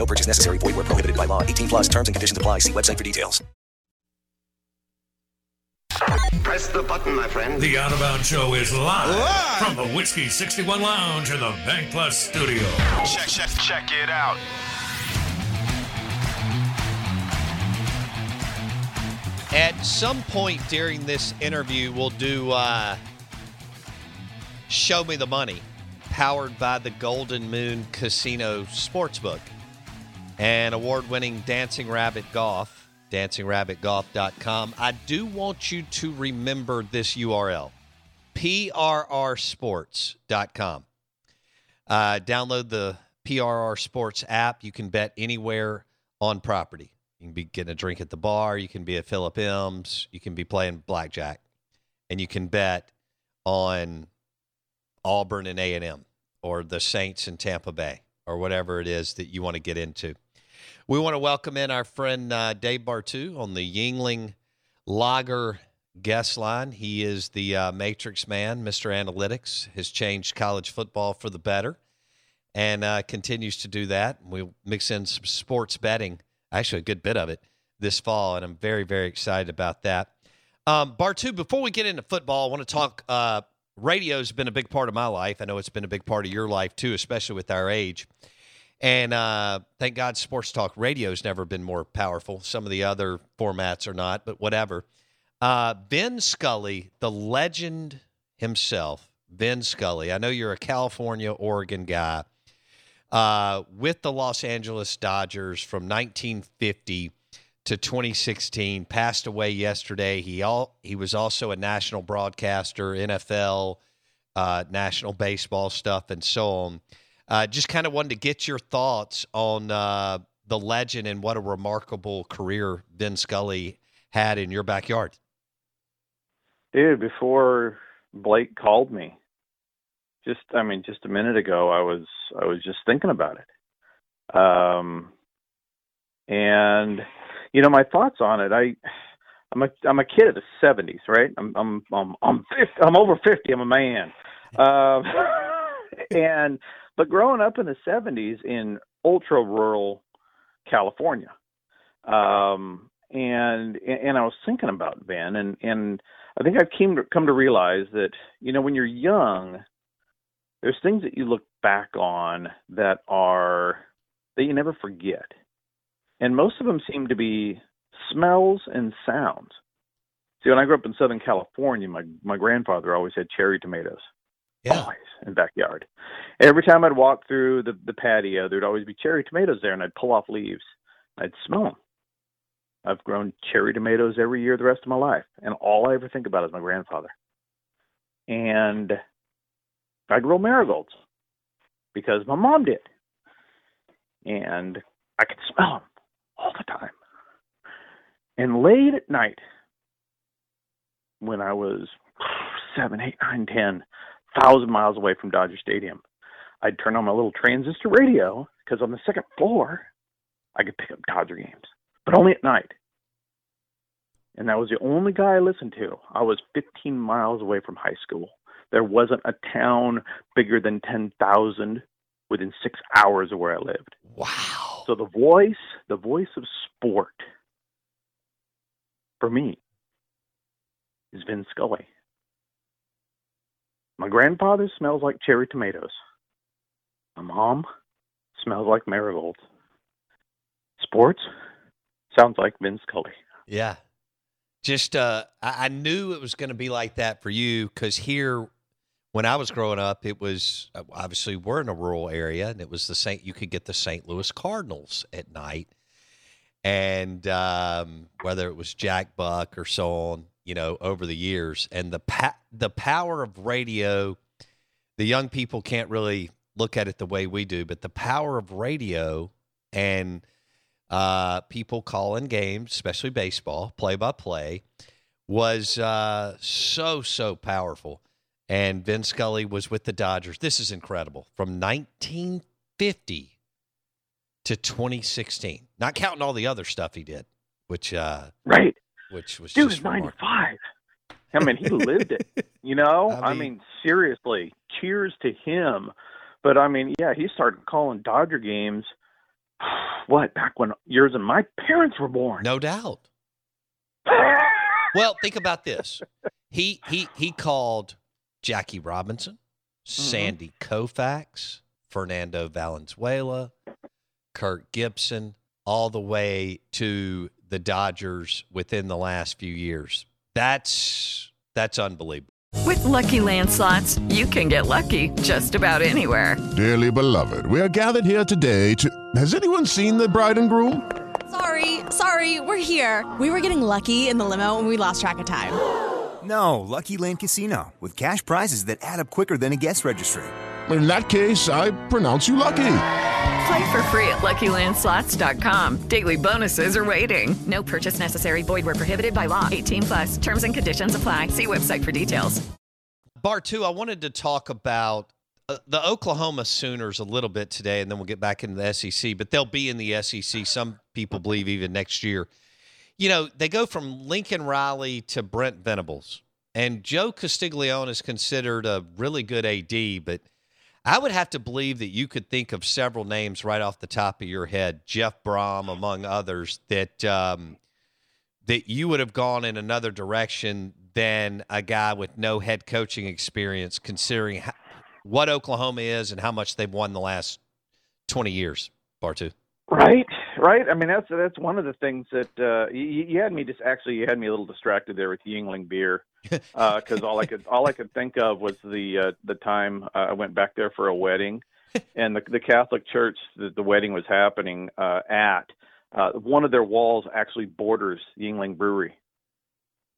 No purchase necessary. Void were prohibited by law. 18 plus terms and conditions apply. See website for details. Press the button, my friend. The Out of Bounds Show is live, from the Whiskey 61 Lounge in the Bank Plus studio. Check, check, check it out. At some point during this interview, we'll do uh, Show Me the Money, powered by the Golden Moon Casino Sportsbook and award winning Dancing Rabbit Golf, dancingrabbitgolf.com. I do want you to remember this URL prrsports.com. Uh, download the PRR Sports app. You can bet anywhere on property. You can be getting a drink at the bar. You can be at Philip M's. You can be playing blackjack, and you can bet on Auburn and A and M, or the Saints in Tampa Bay, or whatever it is that you want to get into. We want to welcome in our friend uh, Dave Bartoo on the Yuengling Lager guest line. He is the uh, Matrix man, Mr. Analytics, has changed college football for the better, and uh, continues to do that. We'll mix in some sports betting actually a good bit of it this fall, and I'm very, very excited about that. Um, Bartoo, before we get into football, I want to talk. Uh, radio's been a big part of my life. I know it's been a big part of your life too, especially with our age. And uh, thank God, sports talk radio's never been more powerful. Some of the other formats are not, but whatever. Uh, Vin Scully, the legend himself, Vin Scully. I know you're a California, Oregon guy uh, with the Los Angeles Dodgers from 1950 to 2016. Passed away yesterday. He all he was also a national broadcaster, NFL, uh, national baseball stuff, and so on. Uh, just kind of wanted to get your thoughts on uh, the legend and what a remarkable career Vin Scully had in your backyard. Dude, before Blake called me, just I mean, just a minute ago, I was I was just thinking about it, um, and you know my thoughts on it. I I'm a I'm a kid of the '70s, right? I'm I'm I'm I'm 50, I'm over 50. I'm a man, um, and but growing up in the '70s in ultra rural California, um, and and I was thinking about Vin, and and I think I've came to, come to realize that you know when you're young there's things that you look back on that are that you never forget. And most of them seem to be smells and sounds. See when i grew up in southern california my my grandfather always had cherry tomatoes yeah. always in backyard every time i'd walk through the the patio there'd always be cherry tomatoes there and i'd pull off leaves i'd smell them i've grown cherry tomatoes every year the rest of my life and all i ever think about is my grandfather and I grow marigolds because my mom did. And I could smell them all the time. And late at night, when I was seven, eight, nine, ten, thousand miles away from Dodger Stadium, I'd turn on my little transistor radio because on the second floor, I could pick up Dodger games. but only at night. And that was the only guy I listened to. I was 15 miles away from high school. There wasn't a town bigger than 10,000 within six hours of where I lived. Wow. So the voice, the voice of sport for me is Vin Scully. My grandfather smells like cherry tomatoes. My mom smells like marigolds. Sports sounds like Vin Scully. Yeah. Just uh I, I knew it was going to be like that for you cuz here when I was growing up it was uh, obviously we're in a rural area and it was the St. you could get the St. Louis Cardinals at night. And um, whether it was Jack Buck or so on, you know, over the years and the pa- the power of radio the young people can't really look at it the way we do, but the power of radio and uh, people calling games, especially baseball, play by play, was uh, so, so powerful. And Vin Scully was with the Dodgers. This is incredible. From 1950 to 2016, not counting all the other stuff he did, which uh, right, which was dude, just 95. I mean, he lived it. You know, I I mean- mean, seriously, cheers to him. But I mean, yeah, he started calling Dodger games. What back when yours and my parents were born? No doubt. Well, think about this. He he he called Jackie Robinson, mm-hmm. Sandy Koufax, Fernando Valenzuela, Kirk Gibson, all the way to the Dodgers within the last few years. That's that's unbelievable. With Lucky Land slots, you can get lucky just about anywhere. Dearly beloved, we are gathered here today to. Has anyone seen the bride and groom? Sorry, sorry, we're here. We were getting lucky in the limo and we lost track of time. No, Lucky Land Casino, with cash prizes that add up quicker than a guest registry. In that case, I pronounce you lucky. Play for free at LuckyLandSlots.com. Daily bonuses are waiting. No purchase necessary. Void were prohibited by law. 18 plus. Terms and conditions apply. See website for details. Bartoo, I wanted to talk about uh, the Oklahoma Sooners a little bit today, and then we'll get back into the SEC. But they'll be in the SEC. Some people believe even next year. You know, they go from Lincoln Riley to Brent Venables, and Joe Castiglione is considered a really good AD, but I would have to believe that you could think of several names right off the top of your head, Jeff Brohm among others, that um, that you would have gone in another direction than a guy with no head coaching experience, considering ho- what Oklahoma is and how much they've won the last twenty years. Bartoo. Right, right. I mean, that's that's one of the things that uh, you, you had me just actually you had me a little distracted there with Yuengling beer because all I could all I could think of was the uh, the time uh, I went back there for a wedding, and the the Catholic church that the wedding was happening uh, at uh, one of their walls actually borders Yuengling Brewery,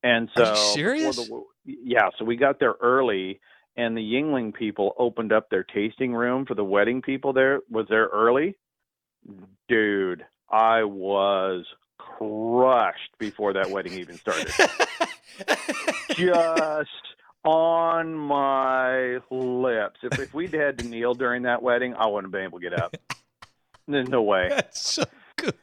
and so Are you serious? the- yeah, so we got there early. And the Yuengling people opened up their tasting room for the wedding people. There was there early, dude, I was crushed before that wedding even started. Just on my lips. If, if we'd had to kneel during that wedding, I wouldn't have been able to get up. There's no way. That's so good.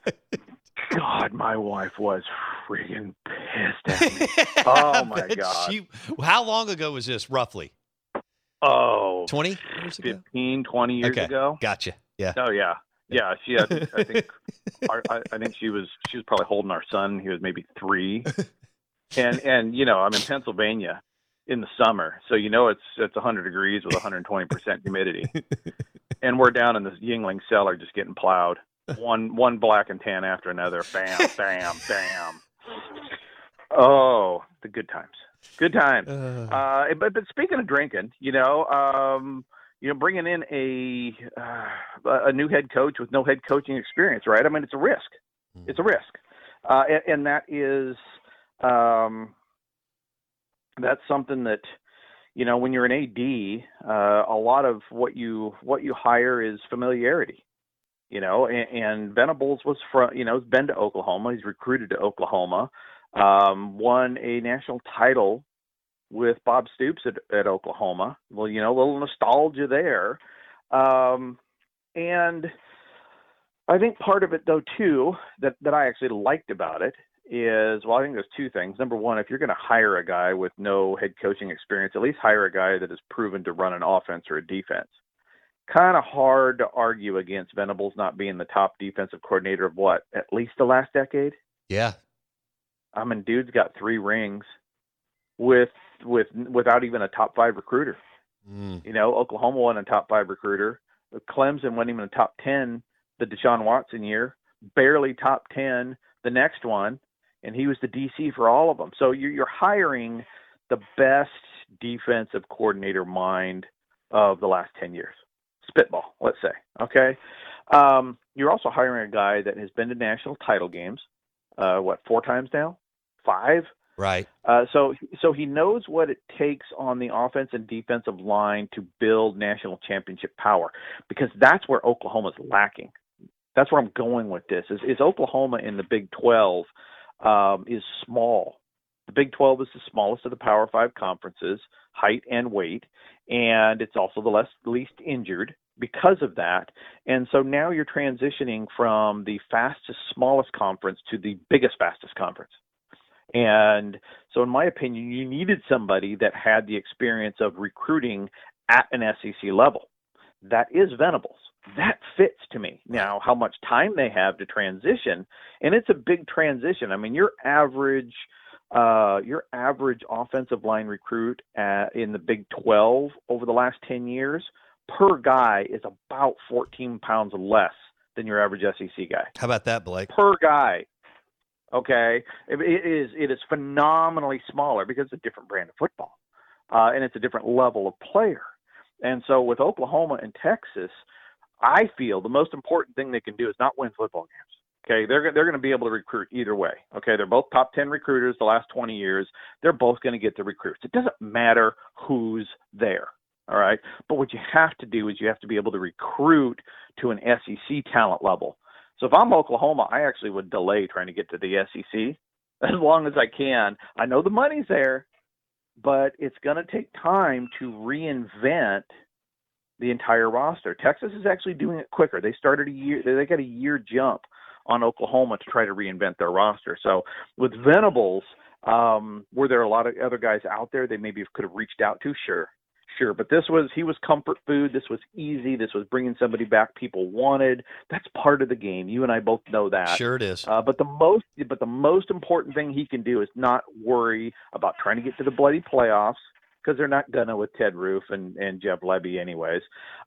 God, my wife was freaking pissed at me. Oh my God. she- how long ago was this, roughly? Oh, 20 years ago? 15, 20 years okay, ago. gotcha. Yeah. Oh yeah, yeah. She, I think, I think, our, I, I think she was, she was probably holding our son. He was maybe three, and and you know, I'm in Pennsylvania in the summer, so you know it's it's 100 degrees with 120 percent humidity, and we're down in this Yuengling cellar just getting plowed, one one black and tan after another, bam, bam, bam. Oh, the good times, good times. Uh, but but speaking of drinking, you know, um, you know, bringing in a uh, a new head coach with no head coaching experience, right? I mean, it's a risk. It's a risk, uh, and, and that is um, that's something that you know when you're an AD, uh, a lot of what you what you hire is familiarity. You know, and, and Venables was from you know has been to Oklahoma. He's recruited to Oklahoma, um, won a national title with Bob Stoops at, at Oklahoma. Well, you know, a little nostalgia there. Um, and I think part of it, though, too, that that I actually liked about it is well, I think there's two things. Number one, if you're going to hire a guy with no head coaching experience, at least hire a guy that is proven to run an offense or a defense. Kind of hard to argue against Venables not being the top defensive coordinator of what, at least the last decade. Yeah, I mean, dude's got three rings with with without even a top five recruiter. Mm. You know, Oklahoma wasn't a top five recruiter. Clemson wasn't even a top ten the Deshaun Watson year, barely top ten the next one, and he was the DC for all of them. So you're, you're hiring the best defensive coordinator mind of the last ten years. Spitball, let's say. Okay. Um, you're also hiring a guy that has been to national title games. Uh, what four times now? Five. Right. Uh, so so he knows what it takes on the offense and defensive line to build national championship power because that's where Oklahoma's lacking. That's where I'm going with this. Is, is Oklahoma in the Big 12 um, is small. The Big 12 is the smallest of the Power Five conferences, height and weight, and it's also the less least injured because of that. And so now you're transitioning from the fastest, smallest conference to the biggest, fastest conference. And so, in my opinion, you needed somebody that had the experience of recruiting at an SEC level. That is Venables. That fits to me. Now, how much time they have to transition, and it's a big transition. I mean, your average, uh, your average offensive line recruit at, in the Big 12 over the last 10 years per guy is about 14 pounds less than your average SEC guy. How about that, Blake? Per guy. Okay, it is it is phenomenally smaller because it's a different brand of football, uh, and it's a different level of player. And so with Oklahoma and Texas, I feel the most important thing they can do is not win football games. Okay, they're they're going to be able to recruit either way. Okay, they're both top ten recruiters the last 20 years. They're both going to get the recruits. It doesn't matter who's there. All right, but what you have to do is you have to be able to recruit to an SEC talent level. So if I'm Oklahoma, I actually would delay trying to get to the SEC as long as I can. I know the money's there, but it's going to take time to reinvent the entire roster. Texas is actually doing it quicker. They started a year they got a year jump on Oklahoma to try to reinvent their roster. So with Venables, um, were there a lot of other guys out there they maybe could have reached out to? Sure sure. But this was he was comfort food. This was easy. This was bringing somebody back people wanted. That's part of the game. You and I both know that. Sure, it is. Uh, but the most but the most important thing he can do is not worry about trying to get to the bloody playoffs because they're not gonna with Ted Roof and and Jeff Lebby anyways,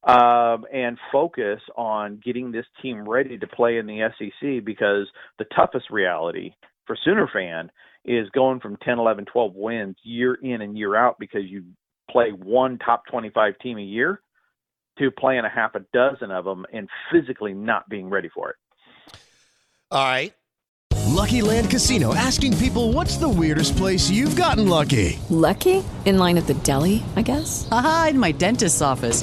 um, and focus on getting this team ready to play in the SEC because the toughest reality for Sooner fan is going from 10, 11, 12 wins year in and year out because you play one top 25 team a year to playing a half a dozen of them and physically not being ready for it. All right. Lucky Land Casino asking people what's the weirdest place you've gotten lucky? Lucky? In line at the deli, I guess? Aha, in my dentist's office.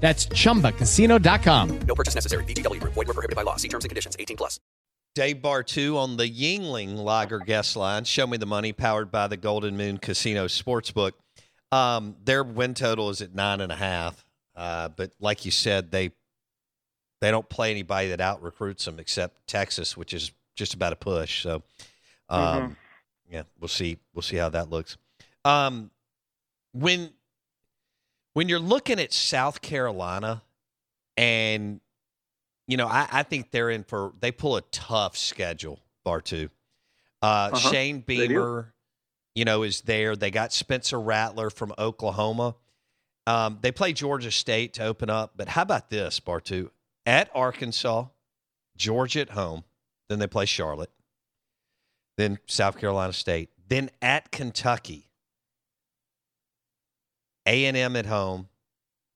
That's chumbacasino.com. No purchase necessary. VGW Group. Void were prohibited by law. See terms and conditions. 18 plus. Dave two on the Yuengling Lager guest line. Show me the money, powered by the Golden Moon Casino Sportsbook. Um, their win total is at nine and a half. Uh, but like you said, they they don't play anybody that out recruits them except Texas, which is just about a push. So, um, Mhm. yeah, we'll see. We'll see how that looks. Um, when when you're looking at South Carolina, and you know, I, I think they're in for they pull a tough schedule. Bartoo, uh, Uh-huh. Shane Beamer, you know, is there. They got Spencer Rattler from Oklahoma, Um, they play Georgia State to open up, but how about this, Bartoo? At Arkansas, Georgia at home, then they play Charlotte, then South Carolina State, then at Kentucky, A and M at home,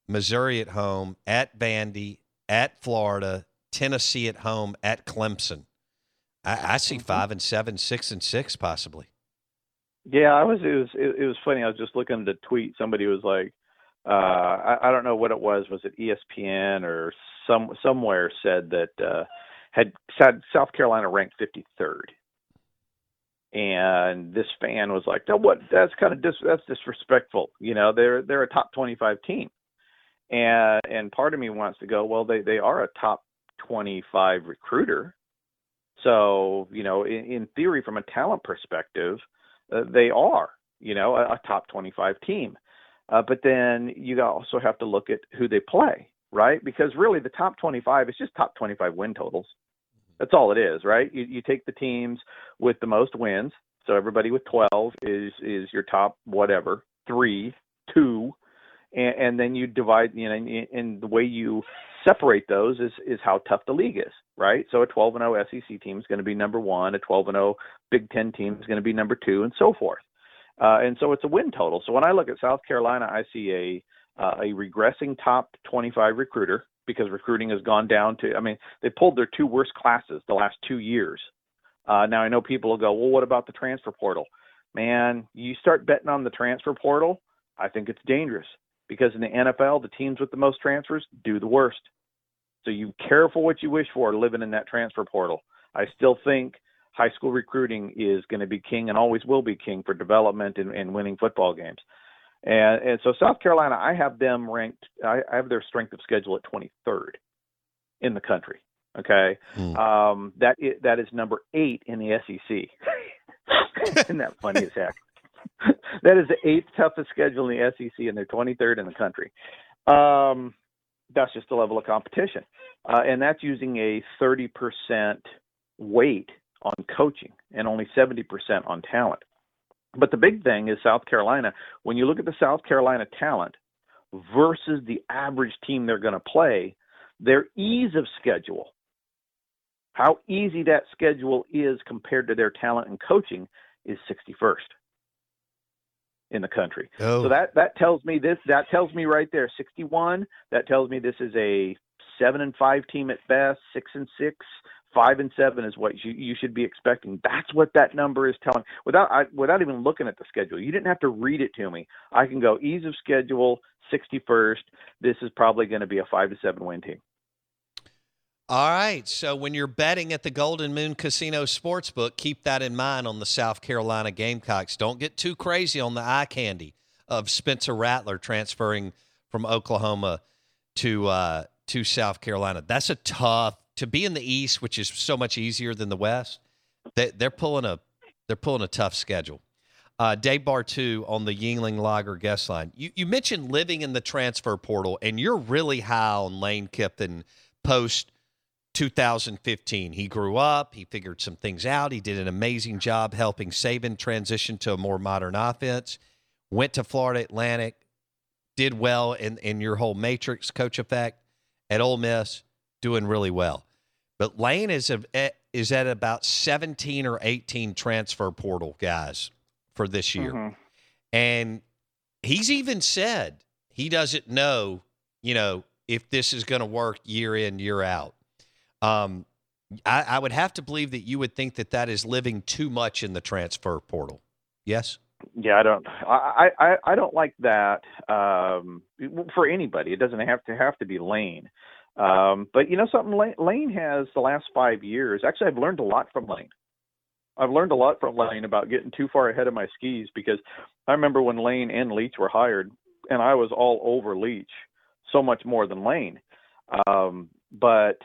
Missouri at home, at Vandy, at Florida, Tennessee at home, at Clemson. I, I see five and seven, six and six, possibly. Yeah, I was. It was. It, it was funny. I was just looking at the tweet. Somebody was like, uh, I, I don't know what it was. Was it ESPN or some somewhere said that uh, had said South Carolina ranked 53rd, and this fan was like, "No, what? That's kind of dis- that's disrespectful. You know, they're they're a top 25 team." And and part of me wants to go, well, they they are a top 25 recruiter. So, you know, in, in theory, from a talent perspective, uh, they are, you know, a, a top 25 team. Uh, but then you also have to look at who they play, right? Because really, the top 25 is just top 25 win totals. That's all it is, right? You, you take the teams with the most wins. So everybody with 12 is is your top whatever three, two, and, and then you divide. You know, and, and the way you separate those is is how tough the league is, right? So a 12 and 0 SEC team is going to be number one, a 12 and 0 Big Ten team is going to be number two, and so forth. Uh, and so it's a win total. So when I look at South Carolina, I see a uh, a regressing top 25 recruiter because recruiting has gone down to. I mean, they pulled their two worst classes the last two years. Uh, now I know people will go, well, what about the transfer portal? Man, you start betting on the transfer portal, I think it's dangerous because in the NFL, the teams with the most transfers do the worst. So you careful what you wish for living in that transfer portal. I still think high school recruiting is going to be king and always will be king for development and, and winning football games. And, and so South Carolina, I have them ranked. I, I have their strength of schedule at 23rd in the country. Okay, mm. um, that is, that is number eight in the SEC. Isn't that funny as heck? that is the eighth toughest schedule in the SEC, and they're 23rd in the country. Um, that's just the level of competition. Uh, and that's using a 30% weight on coaching and only 70% on talent. But the big thing is South Carolina. When you look at the South Carolina talent versus the average team they're going to play, their ease of schedule, how easy that schedule is compared to their talent and coaching, is 61st in the country. Oh. So that that tells me this. That tells me right there, 61. That tells me this is a seven and five team at best, six and six, five and seven is what you, you should be expecting. That's what that number is telling. Without I, without even looking at the schedule, you didn't have to read it to me. I can go ease of schedule, 61st. This is probably going to be a five to seven win team. All right. So when you're betting at the Golden Moon Casino Sportsbook, keep that in mind on the South Carolina Gamecocks. Don't get too crazy on the eye candy of Spencer Rattler transferring from Oklahoma to uh, to South Carolina. That's a tough to be in the East, which is so much easier than the West. They, they're pulling a they're pulling a tough schedule. Uh, Dave Bartoo on the Yuengling Lager guest line. You, you mentioned living in the transfer portal, and you're really high on Lane Kiffin post 2015. He grew up, he figured some things out. He did an amazing job helping Saban transition to a more modern offense. Went to Florida Atlantic, did well in, in your whole matrix coach effect at Ole Miss, doing really well. But Lane is a, eh, is at about 17 or 18 transfer portal guys for this year. Mm-hmm. And he's even said he doesn't know, you know, if this is going to work year in, year out. Um, I, I, would have to believe that you would think that that is living too much in the transfer portal. Yes. Yeah, I don't. I I, I don't like that um, for anybody. It doesn't have to have to be Lane. Um, but you know something, Lane, has the last five years. Actually, I've learned a lot from Lane. I've learned a lot from Lane about getting too far ahead of my skis because I remember when Lane and Leach were hired, and I was all over Leach so much more than Lane. Um, but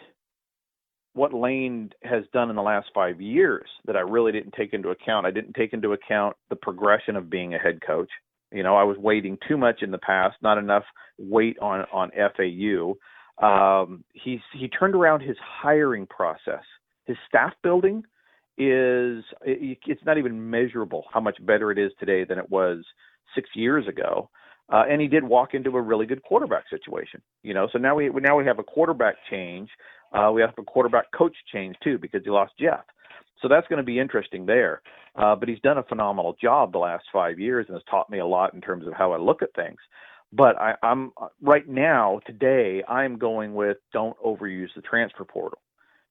what Lane has done in the last five years that I really didn't take into account. I didn't take into account the progression of being a head coach. You know, I was waiting too much in the past, not enough weight on on FAU. Um, he's he turned around his hiring process. His staff building is it, it's not even measurable how much better it is today than it was six years ago. Uh, and he did walk into a really good quarterback situation, you know. So now we now we have a quarterback change. Uh, we have a quarterback coach change too because he lost Jeff. So that's going to be interesting there. Uh, but he's done a phenomenal job the last five years and has taught me a lot in terms of how I look at things. But I, I'm right now today I'm going with don't overuse the transfer portal.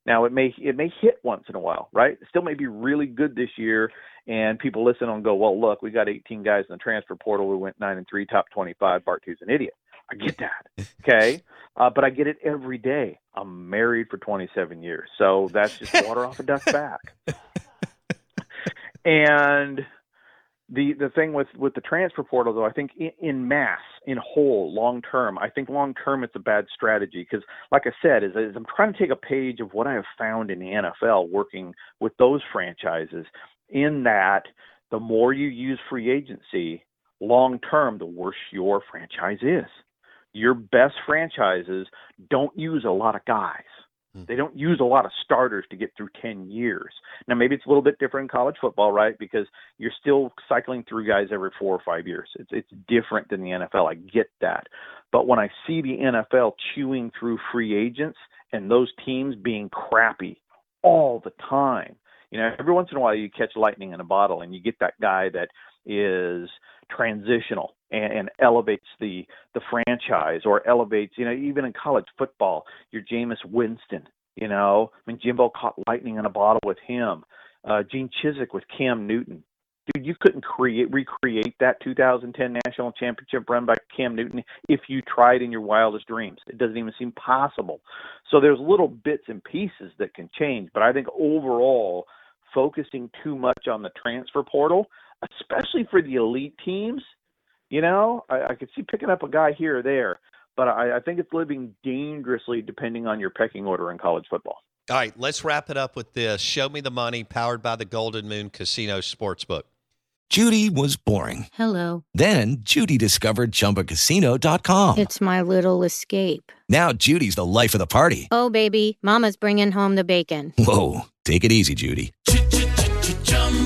Now it may it may hit once in a while, right? It still may be really good this year, and people listen and go, well, look, we got 18 guys in the transfer portal. We went nine and three, top 25. Bartoo's an idiot. I get that, okay, uh, but I get it every day. I'm married for 27 years, so that's just water off a duck's back. And the the thing with with the transfer portal though i think in, in mass in whole long term i think long term it's a bad strategy because like i said is, is i'm trying to take a page of what i have found in the nfl working with those franchises in that the more you use free agency long term the worse your franchise is. Your best franchises don't use a lot of guys Hmm. they don't use a lot of starters to get through 10 years. Now, maybe it's a little bit different in college football, right? Because you're still cycling through guys every four or five years. It's, it's different than the NFL. I get that. But when I see the NFL chewing through free agents and those teams being crappy all the time, you know, every once in a while you catch lightning in a bottle and you get that guy that is transitional and, and elevates the the franchise or elevates you know even in college football your Jameis Winston you know? I mean Jimbo caught lightning in a bottle with him. Uh Gene Chizik with Cam Newton. Dude you couldn't create recreate that 2010 national championship run by Cam Newton if you tried in your wildest dreams. It doesn't even seem possible. So there's little bits and pieces that can change but I think overall focusing too much on the transfer portal especially for the elite teams. You know, I, I could see picking up a guy here or there, but I, I think it's living dangerously depending on your pecking order in college football. All right, let's wrap it up with this. Show me the money powered by the Golden Moon Casino Sportsbook. Judy was boring. Hello. Then Judy discovered ChumbaCasino.com. It's my little escape. Now Judy's the life of the party. Oh, baby, Mama's bringing home the bacon. Whoa, take it easy, Judy.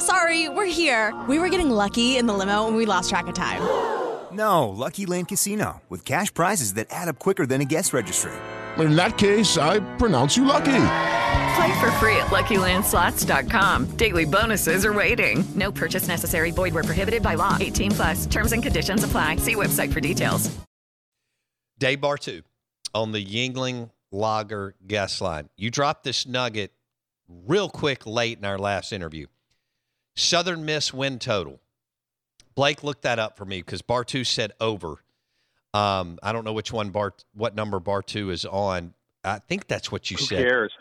sorry, we're here. We were getting lucky in the limo and we lost track of time. No, Lucky Land Casino, with cash prizes that add up quicker than a guest registry. In that case, I pronounce you lucky. Play for free at LuckyLandSlots.com. Daily bonuses are waiting. No purchase necessary. Void where prohibited by law. 18 plus. Terms and conditions apply. See website for details. Dave Bartoo on the Yuengling Lager guest line. You dropped this nugget real quick late in our last interview. Southern Miss win total. Blake looked that up for me because Bartoo said over. Um, I don't know which one bar, what number Bartoo is on. I think that's what you said. Who said. cares?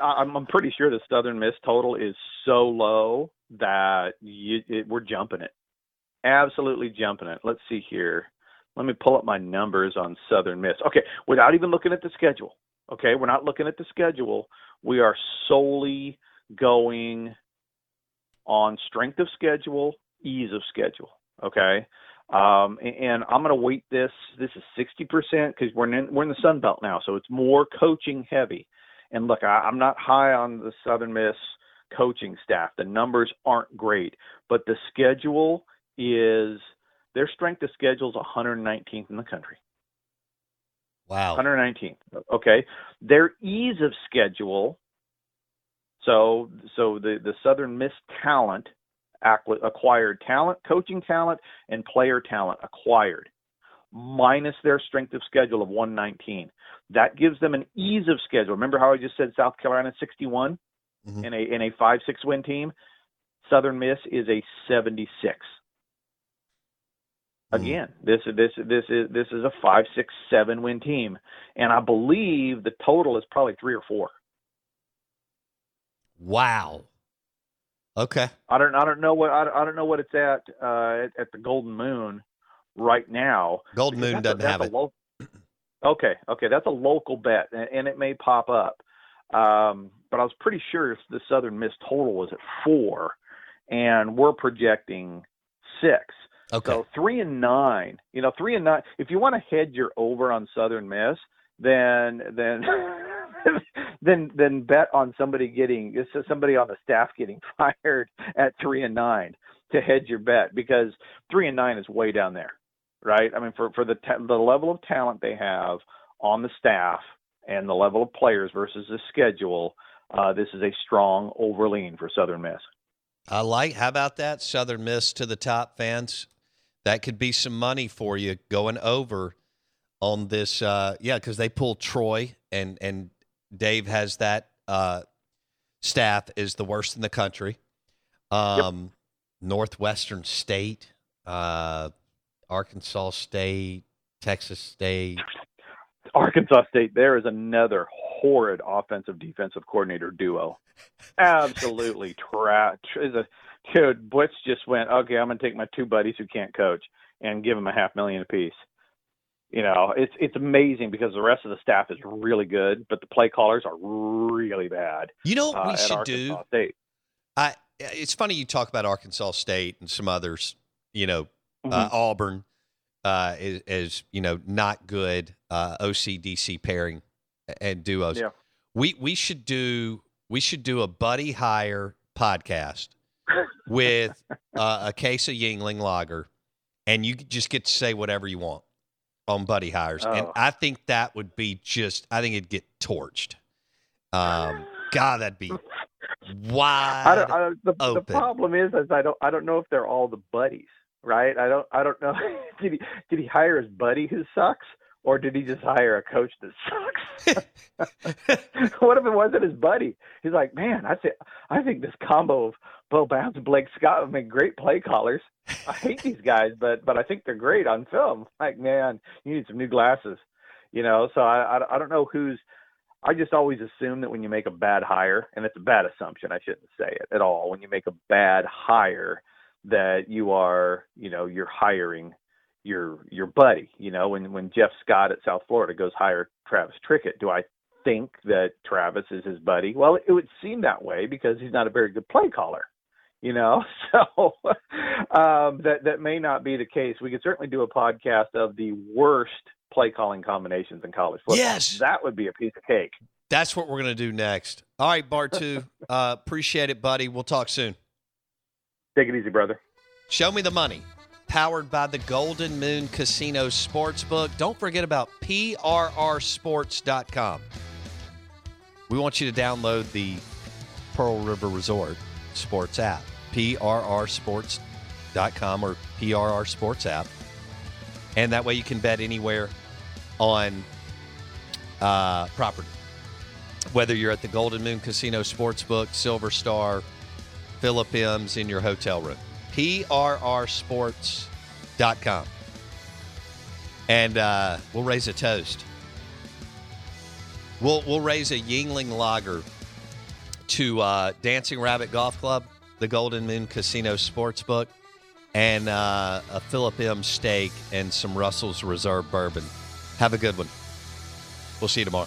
Uh, I'm, I'm pretty sure the Southern Miss total is so low that you, it, we're jumping it. Absolutely jumping it. Let's see here. Let me pull up my numbers on Southern Miss. Okay, without even looking at the schedule. Okay, we're not looking at the schedule. We are solely going on strength of schedule, ease of schedule. Okay, um, and, and I'm going to weight this. This is 60% because we're in we're in the Sun Belt now, so it's more coaching heavy. And look, I, I'm not high on the Southern Miss coaching staff. The numbers aren't great, but the schedule is their strength of schedule is 119th in the country. Wow. 119th. Okay. Their ease of schedule. So so the the Southern Miss talent acquired talent, coaching talent, and player talent acquired, minus their strength of schedule of 119. That gives them an ease of schedule. Remember how I just said South Carolina 61 mm-hmm. in a in a five six win team. Southern Miss is a 76. Mm-hmm. Again, this this this is this is a five six seven win team, and I believe the total is probably three or four. Wow. Okay. I don't I don't know what I don't, I don't know what it's at uh, at, at the Golden Moon right now. Golden Moon doesn't have it. a Low, Okay, okay, that's a local bet, and, and it may pop up. Um, but I was pretty sure the Southern Miss total was at four, and we're projecting six. Okay. So three and nine. You know, three and nine. If you want to head your over on Southern Miss, then then then then bet on somebody getting somebody on the staff getting fired at three and nine to hedge your bet because three and nine is way down there, right? I mean, for for the ta- the level of talent they have on the staff and the level of players versus the schedule, uh, this is a strong overlean for Southern Miss. I like. How about that Southern Miss to the top fans? That could be some money for you going over on this. Uh, yeah, because they pulled Troy and and Dave has that uh, staff is the worst in the country. Um, Northwestern State, uh, Arkansas State, Texas State. Arkansas State, there is another horrid offensive defensive coordinator duo. Absolutely trash. Is a dude. Butch just went, okay, I'm gonna take my two buddies who can't coach and give them a half million apiece. You know, it's it's amazing because the rest of the staff is really good, but the play callers are really bad. You know what uh, we at should Arkansas do? State. I. It's funny you talk about Arkansas State and some others. You know, uh, Mhm. Auburn uh, is, is you know not good uh, OCDC pairing and duos. Yeah. We we should do we should do a buddy hire podcast with uh, a case of Yuengling Lager, and you just get to say whatever you want on buddy hires, and Oh. I think that would be just I think it'd get torched. Um, God, that'd be wide. I don't, I don't, the, the problem is, is I don't I don't know if they're all the buddies, right? I don't I don't know. did he did he hire his buddy who sucks, or did he just hire a coach that sucks? what if it wasn't his buddy? He's like, man, I think I think this combo of Bo Bounds and Blake Scott would make great play callers. I hate these guys, but but I think they're great on film. Like, man, you need some new glasses, you know. So I I, I don't know who's. I just always assume that when you make a bad hire, and it's a bad assumption, I shouldn't say it at all. When you make a bad hire, that you are, you know, you're hiring your your buddy. You know, when when Jeff Scott at South Florida goes hire Travis Trickett, do I think that Travis is his buddy? Well, it would seem that way because he's not a very good play caller. You know, so um, that that may not be the case. We could certainly do a podcast of the worst play calling combinations in college football. Yes. that would be a piece of cake. That's what we're going to do next. All right, Bartoo. uh, appreciate it, buddy. We'll talk soon. Take it easy, brother. Show me the money. Powered by the Golden Moon Casino Sportsbook. Don't forget about PRRSports.com. We want you to download the Pearl River Resort Sports app, PRRSports.com or PRR Sports app. And that way you can bet anywhere on uh, property. Whether you're at the Golden Moon Casino Sportsbook, Silver Star, Philip M's in your hotel room. PRRsports.com. And uh, we'll raise a toast. We'll, we'll raise a Yuengling Lager to uh, Dancing Rabbit Golf Club, the Golden Moon Casino Sportsbook, and uh, a Philip M steak and some Russell's Reserve bourbon. Have a good one. We'll see you tomorrow.